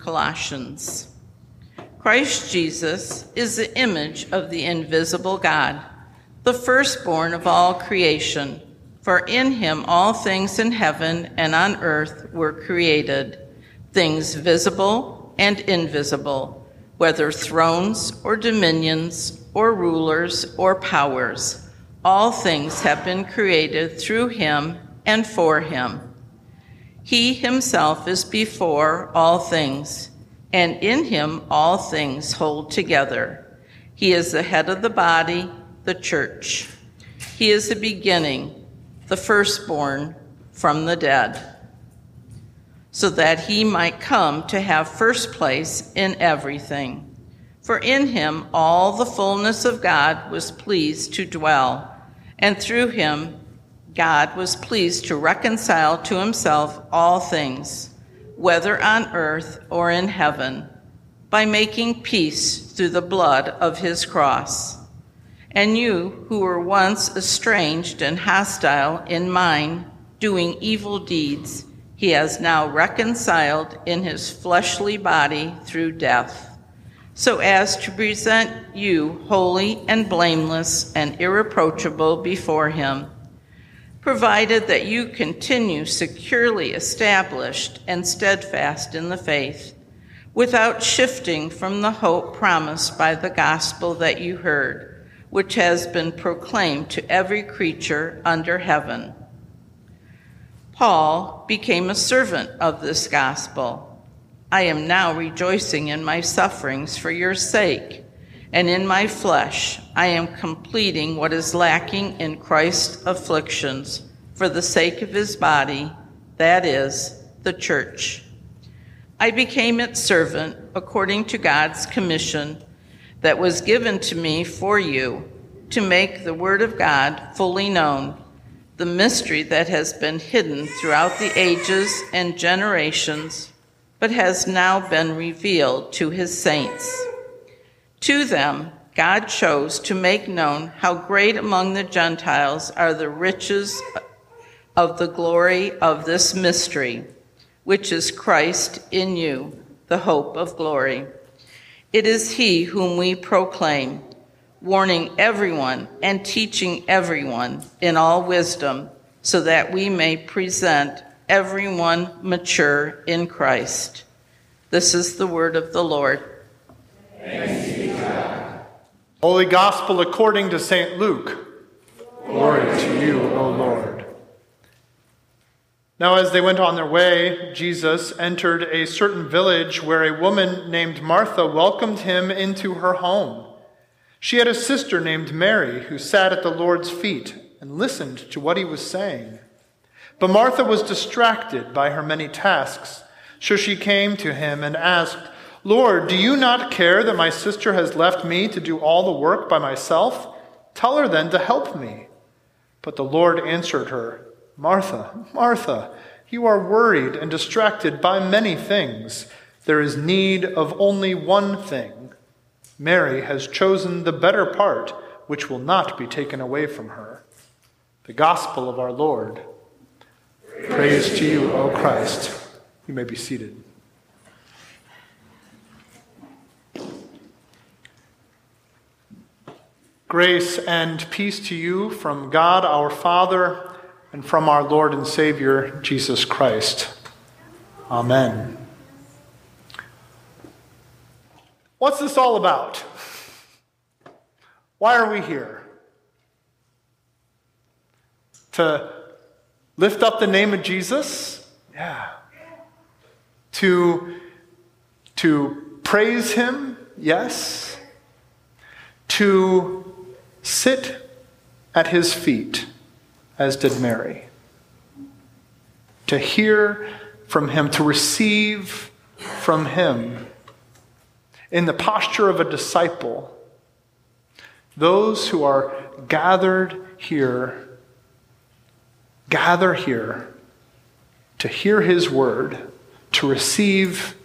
Colossians. Christ Jesus is the image of the invisible God, the firstborn of all creation. For in him all things in heaven and on earth were created, things visible and invisible, whether thrones or dominions or rulers or powers. All things have been created through him and for him. He himself is before all things, and in him all things hold together. He is the head of the body, the church. He is the beginning, the firstborn from the dead, so that he might come to have first place in everything. For in him all the fullness of God was pleased to dwell, and through him God was pleased to reconcile to himself all things, whether on earth or in heaven, by making peace through the blood of his cross. And you, who were once estranged and hostile in mind, doing evil deeds, he has now reconciled in his fleshly body through death, so as to present you holy and blameless and irreproachable before him provided that you continue securely established and steadfast in the faith, without shifting from the hope promised by the gospel that you heard, which has been proclaimed to every creature under heaven. Paul became a servant of this gospel. I am now rejoicing in my sufferings for your sake and in my flesh I am completing what is lacking in Christ's afflictions for the sake of his body, that is, the church. I became its servant according to God's commission that was given to me for you to make the Word of God fully known, the mystery that has been hidden throughout the ages and generations, but has now been revealed to his saints. To them, God chose to make known how great among the Gentiles are the riches of the glory of this mystery, which is Christ in you, the hope of glory. It is He whom we proclaim, warning everyone and teaching everyone in all wisdom, so that we may present everyone mature in Christ. This is the word of the Lord. Holy Gospel according to St. Luke. Glory to you, O Lord. Now, as they went on their way, Jesus entered a certain village where a woman named Martha welcomed him into her home. She had a sister named Mary who sat at the Lord's feet and listened to what he was saying. But Martha was distracted by her many tasks, so she came to him and asked, Lord, do you not care that my sister has left me to do all the work by myself? Tell her then to help me. But the Lord answered her, Martha, Martha, you are worried and distracted by many things. There is need of only one thing. Mary has chosen the better part, which will not be taken away from her. The Gospel of our Lord. Praise, Praise to you, O Christ. You may be seated. Grace and peace to you from God our Father and from our Lord and Savior Jesus Christ. Amen. What's this all about? Why are we here? To lift up the name of Jesus? Yeah. To, to praise him? Yes. To sit at his feet, as did Mary, to hear from him, to receive from him in the posture of a disciple. Those who are gathered here, gather here to hear his word, to receive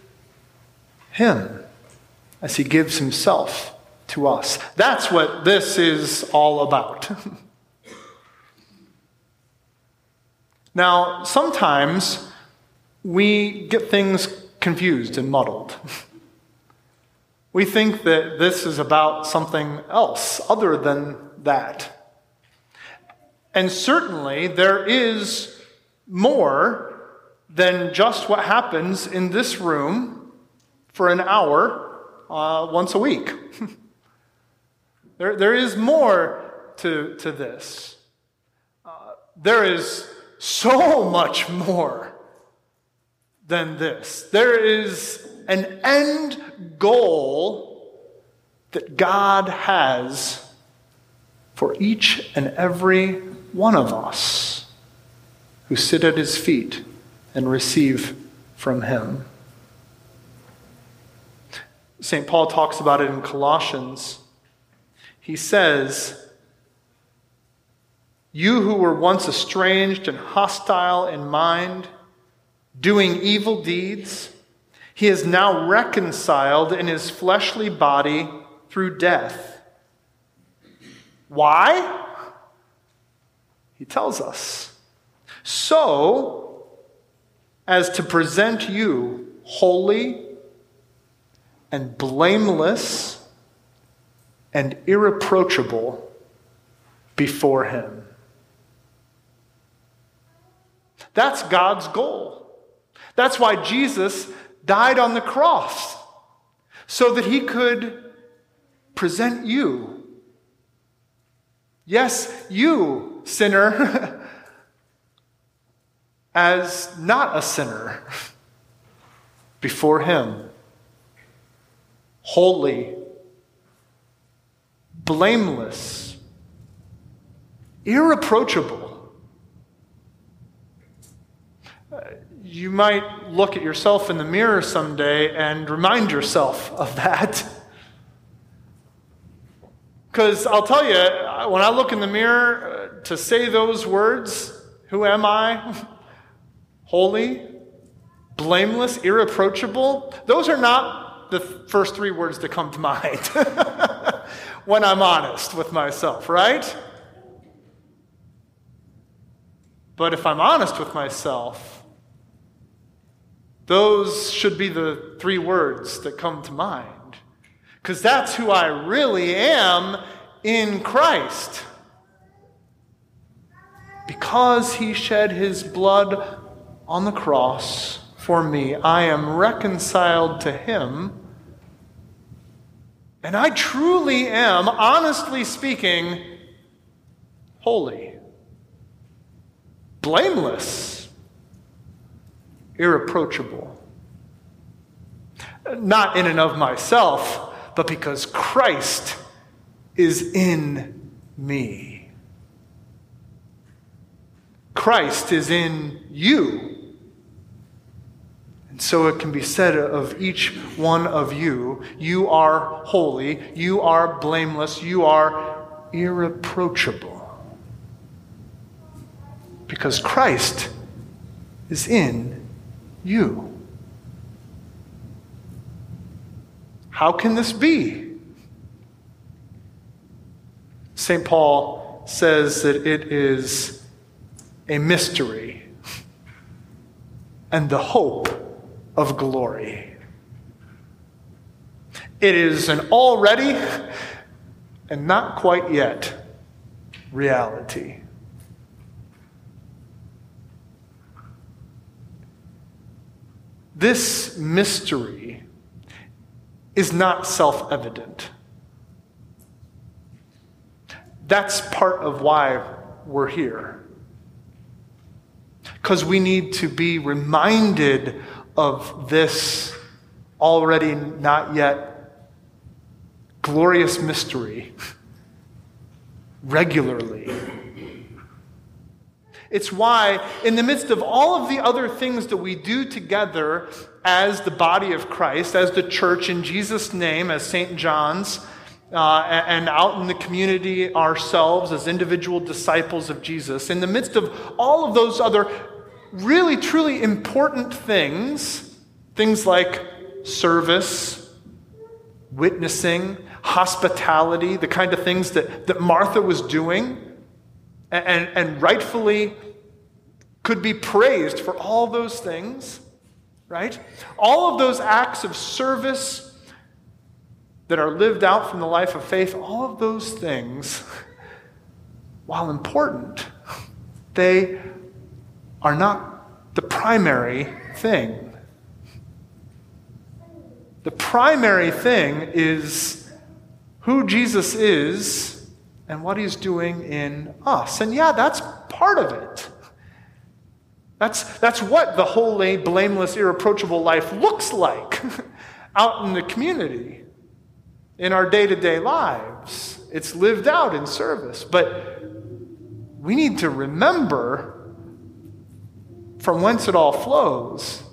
him as he gives himself to us. That's what this is all about. now, sometimes we get things confused and muddled. We think that this is about something else other than that. And certainly there is more than just what happens in this room for an hour uh, once a week. there, there is more to, to this. Uh, there is so much more than this. There is an end goal that God has for each and every one of us who sit at his feet and receive from him. St. Paul talks about it in Colossians. He says, You who were once estranged and hostile in mind, doing evil deeds, he is now reconciled in his fleshly body through death. Why? He tells us. So as to present you holy and blameless and irreproachable before him. That's God's goal. That's why Jesus died on the cross so that he could present you. Yes, you, sinner, as not a sinner before him, holy, blameless, irreproachable you might look at yourself in the mirror someday and remind yourself of that. Because I'll tell you, when I look in the mirror uh, to say those words, who am I? Holy, blameless, irreproachable, those are not the first three words that come to mind when I'm honest with myself, right? But if I'm honest with myself, those should be the three words that come to mind. Because that's who I really am in Christ. Because he shed his blood on the cross for me, I am reconciled to him. And I truly am, honestly speaking, holy, blameless irreproachable. Not in and of myself, but because Christ is in me. Christ is in you. And so it can be said of each one of you you are holy, you are blameless, you are irreproachable. Because Christ is in you. How can this be? St. Paul says that it is a mystery and the hope of glory. It is an already and not quite yet reality. This mystery is not self evident. That's part of why we're here. Because we need to be reminded of this already not yet glorious mystery regularly. It's why, in the midst of all of the other things that we do together as the body of Christ, as the church in Jesus' name, as St. John's, uh, and out in the community ourselves as individual disciples of Jesus, in the midst of all of those other really, truly important things, things like service, witnessing, hospitality, the kind of things that, that Martha was doing, and, and rightfully could be praised for all those things. right? All of those acts of service that are lived out from the life of faith, all of those things, while important, they are not the primary thing. The primary thing is who Jesus is and what he's doing in us. And yeah, that's part of it. That's, that's what the holy, blameless, irreproachable life looks like out in the community, in our day to day lives. It's lived out in service. But we need to remember from whence it all flows.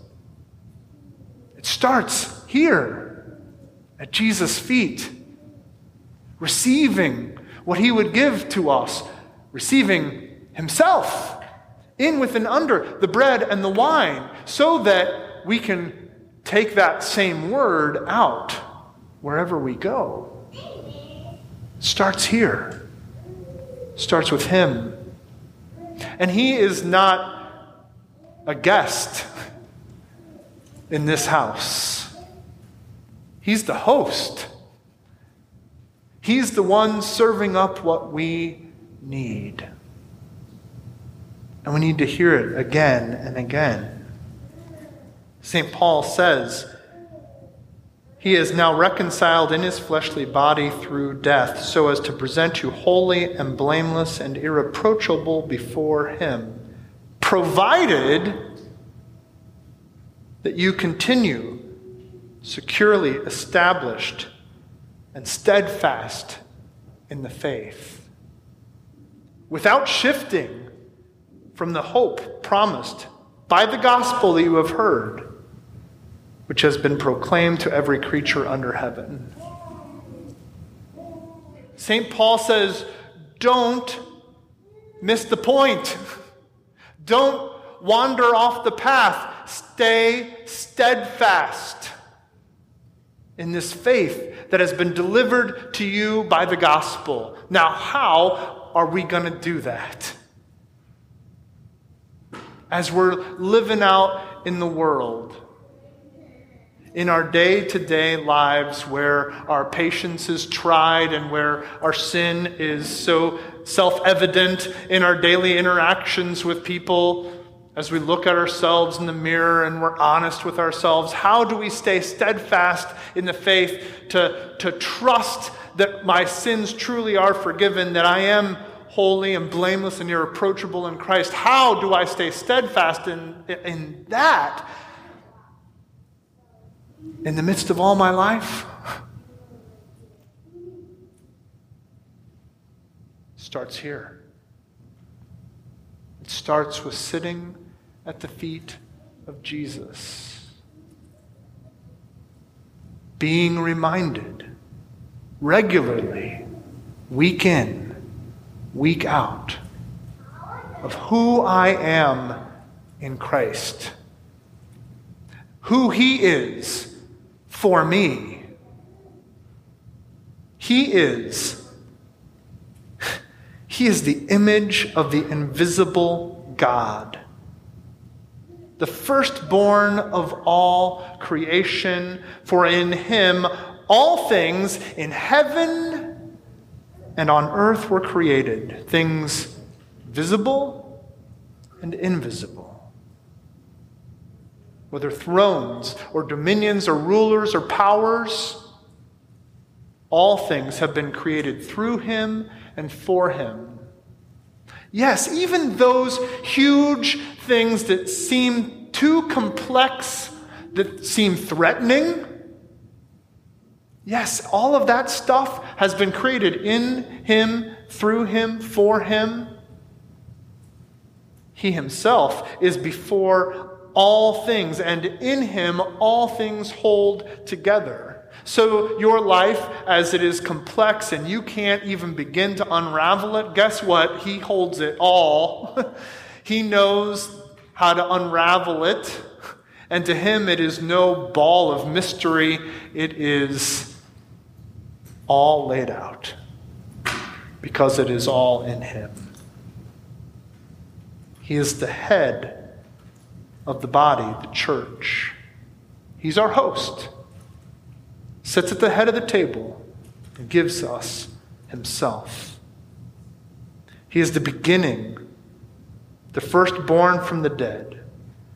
It starts here at Jesus' feet, receiving what he would give to us, receiving himself in with and under the bread and the wine, so that we can take that same word out wherever we go. starts here. starts with him. And he is not a guest in this house. He's the host. He's the one serving up what we need. And we need to hear it again and again. St. Paul says, He is now reconciled in his fleshly body through death, so as to present you holy and blameless and irreproachable before Him, provided that you continue securely established and steadfast in the faith, without shifting from the hope promised by the gospel that you have heard, which has been proclaimed to every creature under heaven. St. Paul says, don't miss the point. Don't wander off the path. Stay steadfast in this faith that has been delivered to you by the gospel. Now, how are we going to do that? as we're living out in the world, in our day to day lives where our patience is tried and where our sin is so self evident in our daily interactions with people, as we look at ourselves in the mirror and we're honest with ourselves, how do we stay steadfast in the faith to, to trust that my sins truly are forgiven, that I am holy and blameless and irreproachable in Christ. How do I stay steadfast in, in that in the midst of all my life? Starts here. It starts with sitting at the feet of Jesus, being reminded regularly, week in, week out of who I am in Christ, who He is for me. He is. He is the image of the invisible God, the firstborn of all creation, for in him all things in heaven and on earth were created things visible and invisible. Whether thrones or dominions or rulers or powers, all things have been created through him and for him. Yes, even those huge things that seem too complex, that seem threatening, Yes, all of that stuff has been created in Him, through Him, for Him. He Himself is before all things, and in Him all things hold together. So, your life, as it is complex and you can't even begin to unravel it, guess what? He holds it all. he knows how to unravel it. And to him, it is no ball of mystery, it is all laid out because it is all in Him. He is the head of the body, the church. He's our host, sits at the head of the table, and gives us Himself. He is the beginning, the firstborn from the dead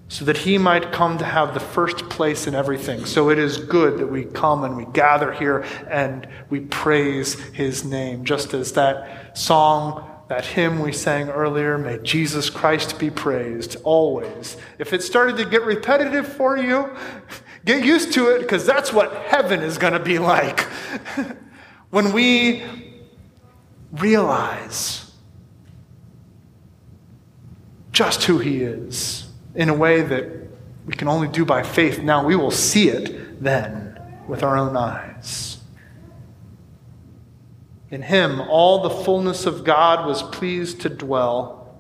so that he might come to have the first place in everything. So it is good that we come and we gather here and we praise his name, just as that song, that hymn we sang earlier, may Jesus Christ be praised always. If it started to get repetitive for you, get used to it because that's what heaven is going to be like. when we realize just who he is in a way that we can only do by faith. Now we will see it then with our own eyes. In him, all the fullness of God was pleased to dwell,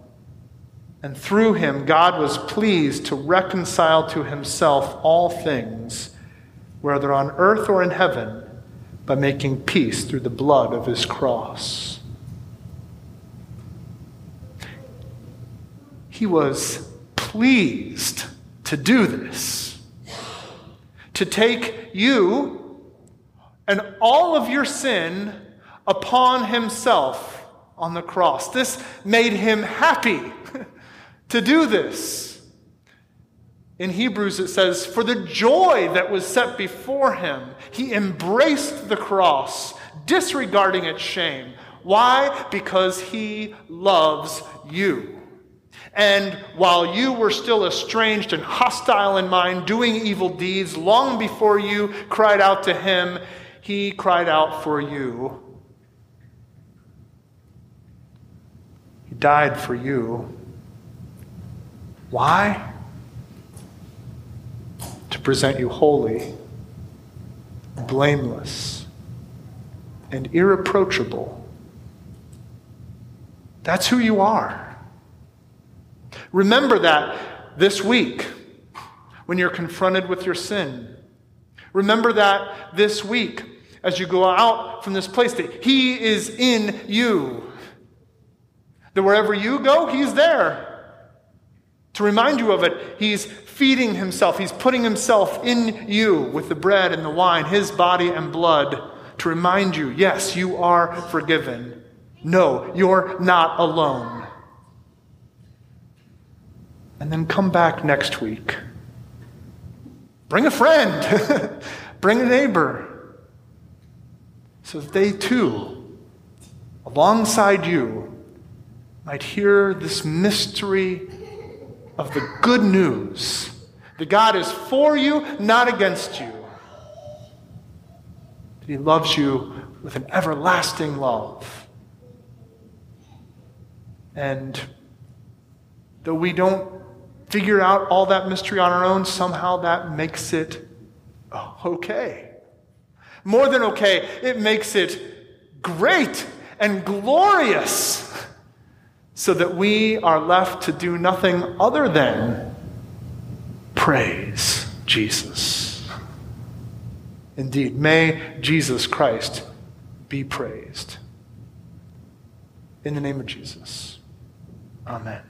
and through him, God was pleased to reconcile to himself all things, whether on earth or in heaven, by making peace through the blood of his cross. He was pleased to do this. To take you and all of your sin upon himself on the cross. This made him happy to do this. In Hebrews, it says, For the joy that was set before him, he embraced the cross, disregarding its shame. Why? Because he loves you. And while you were still estranged and hostile in mind, doing evil deeds, long before you cried out to him, he cried out for you. Died for you. Why? To present you holy, blameless, and irreproachable. That's who you are. Remember that this week when you're confronted with your sin. Remember that this week as you go out from this place that He is in you. That wherever you go, He's there. To remind you of it, He's feeding Himself, He's putting Himself in you with the bread and the wine, His body and blood, to remind you yes, you are forgiven. No, you're not alone and then come back next week. Bring a friend, bring a neighbor, so that they too, alongside you, might hear this mystery of the good news that God is for you, not against you. That He loves you with an everlasting love. And though we don't figure out all that mystery on our own, somehow that makes it okay. More than okay, it makes it great and glorious so that we are left to do nothing other than praise Jesus. Indeed, may Jesus Christ be praised. In the name of Jesus. Amen.